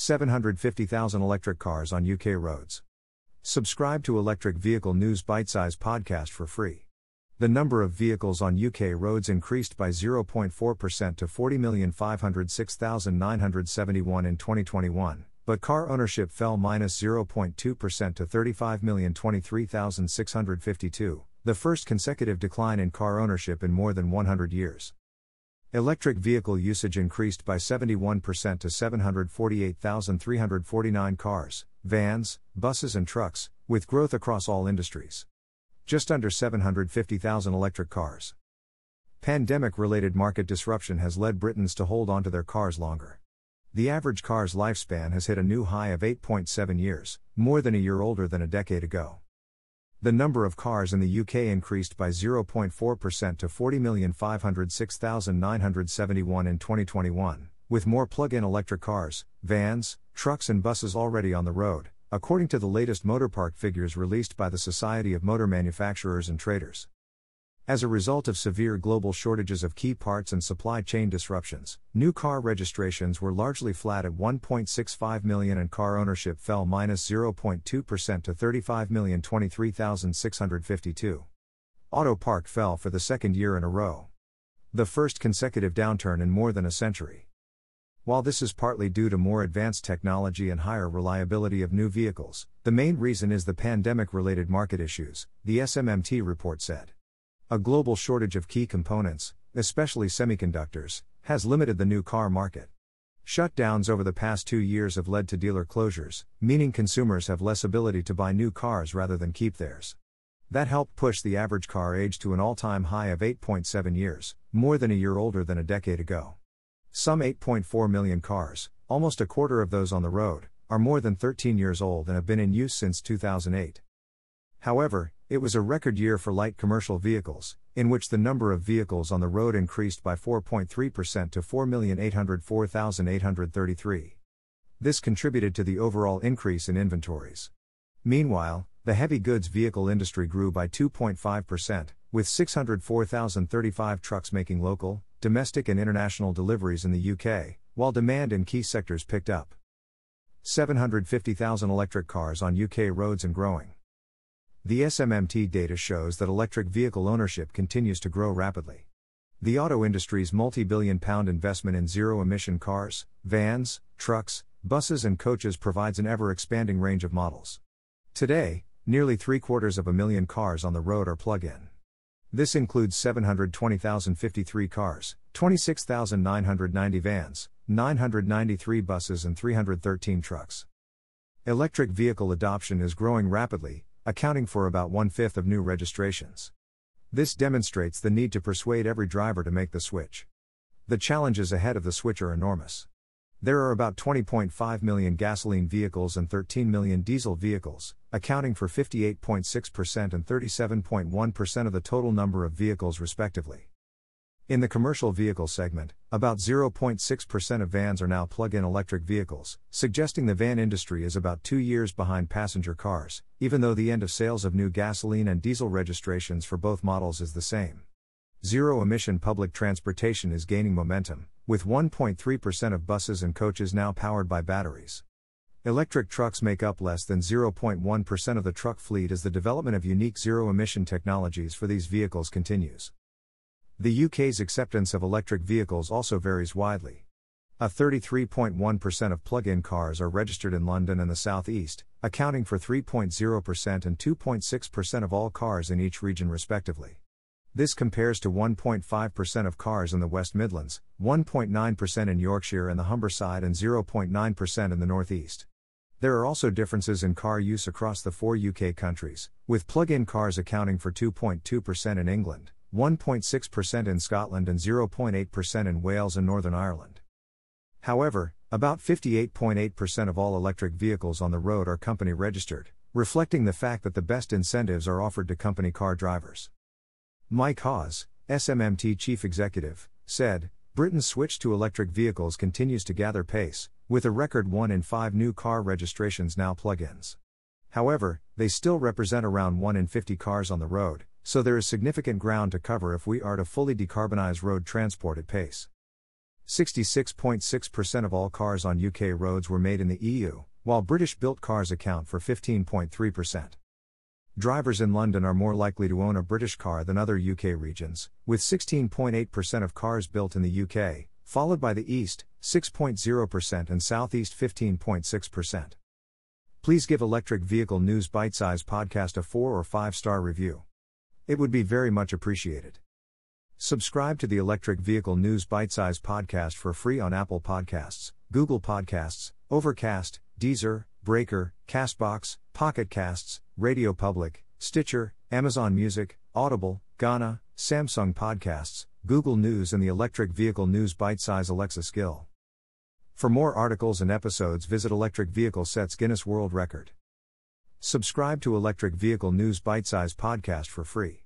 750,000 electric cars on UK roads. Subscribe to Electric Vehicle News Bite Size podcast for free. The number of vehicles on UK roads increased by 0.4% to 40,506,971 in 2021, but car ownership fell minus 0.2% to 35,023,652, the first consecutive decline in car ownership in more than 100 years. Electric vehicle usage increased by 71% to 748,349 cars, vans, buses, and trucks, with growth across all industries. Just under 750,000 electric cars. Pandemic related market disruption has led Britons to hold onto their cars longer. The average car's lifespan has hit a new high of 8.7 years, more than a year older than a decade ago. The number of cars in the UK increased by 0.4% to 40,506,971 in 2021, with more plug in electric cars, vans, trucks, and buses already on the road, according to the latest motorparc figures released by the Society of Motor Manufacturers and Traders. As a result of severe global shortages of key parts and supply chain disruptions, new car registrations were largely flat at 1.65 million and car ownership fell minus 0.2% to 35,023,652. Auto park fell for the second year in a row. The first consecutive downturn in more than a century. While this is partly due to more advanced technology and higher reliability of new vehicles, the main reason is the pandemic related market issues, the SMMT report said. A global shortage of key components, especially semiconductors, has limited the new car market. Shutdowns over the past two years have led to dealer closures, meaning consumers have less ability to buy new cars rather than keep theirs. That helped push the average car age to an all time high of 8.7 years, more than a year older than a decade ago. Some 8.4 million cars, almost a quarter of those on the road, are more than 13 years old and have been in use since 2008. However, it was a record year for light commercial vehicles, in which the number of vehicles on the road increased by 4.3% to 4,804,833. This contributed to the overall increase in inventories. Meanwhile, the heavy goods vehicle industry grew by 2.5%, with 604,035 trucks making local, domestic, and international deliveries in the UK, while demand in key sectors picked up. 750,000 electric cars on UK roads and growing. The SMMT data shows that electric vehicle ownership continues to grow rapidly. The auto industry's multi billion pound investment in zero emission cars, vans, trucks, buses, and coaches provides an ever expanding range of models. Today, nearly three quarters of a million cars on the road are plug in. This includes 720,053 cars, 26,990 vans, 993 buses, and 313 trucks. Electric vehicle adoption is growing rapidly, accounting for about one fifth of new registrations. This demonstrates the need to persuade every driver to make the switch. The challenges ahead of the switch are enormous. There are about 20.5 million gasoline vehicles and 13 million diesel vehicles, accounting for 58.6% and 37.1% of the total number of vehicles, respectively. In the commercial vehicle segment, about 0.6% of vans are now plug in electric vehicles, suggesting the van industry is about two years behind passenger cars, even though the end of sales of new gasoline and diesel registrations for both models is the same. Zero emission public transportation is gaining momentum, with 1.3% of buses and coaches now powered by batteries. Electric trucks make up less than 0.1% of the truck fleet as the development of unique zero emission technologies for these vehicles continues. The UK's acceptance of electric vehicles also varies widely. A 33.1% of plug in cars are registered in London and the South East, accounting for 3.0% and 2.6% of all cars in each region, respectively. This compares to 1.5% of cars in the West Midlands, 1.9% in Yorkshire and the Humberside, and 0.9% in the North East. There are also differences in car use across the four UK countries, with plug in cars accounting for 2.2% in England, 1.6% in Scotland and 0.8% in Wales and Northern Ireland. However, about 58.8% of all electric vehicles on the road are company registered, reflecting the fact that the best incentives are offered to company car drivers. Mike Hawes, SMMT chief executive, said Britain's switch to electric vehicles continues to gather pace, with a record 1 in 5 new car registrations now plug ins. However, they still represent around 1 in 50 cars on the road, so there is significant ground to cover if we are to fully decarbonize road transport at pace. 66.6% of all cars on UK roads were made in the EU, while British built cars account for 15.3%. Drivers in London are more likely to own a British car than other UK regions, with 16.8% of cars built in the UK, followed by the East, 6.0%, and Southeast, 15.6%. Please give Electric Vehicle News Bite Size Podcast a 4 or 5 star review. It would be very much appreciated. Subscribe to the Electric Vehicle News Bite Size Podcast for free on Apple Podcasts, Google Podcasts, Overcast, Deezer, Breaker, Castbox, Pocket Casts, Radio Public, Stitcher, Amazon Music, Audible, Gaana, Samsung Podcasts, Google News, and the Electric Vehicle News Bite Size Alexa skill. For more articles and episodes, visit Electric Vehicle Sets Guinness World Record. Subscribe to Electric Vehicle News Bite Size Podcast for free.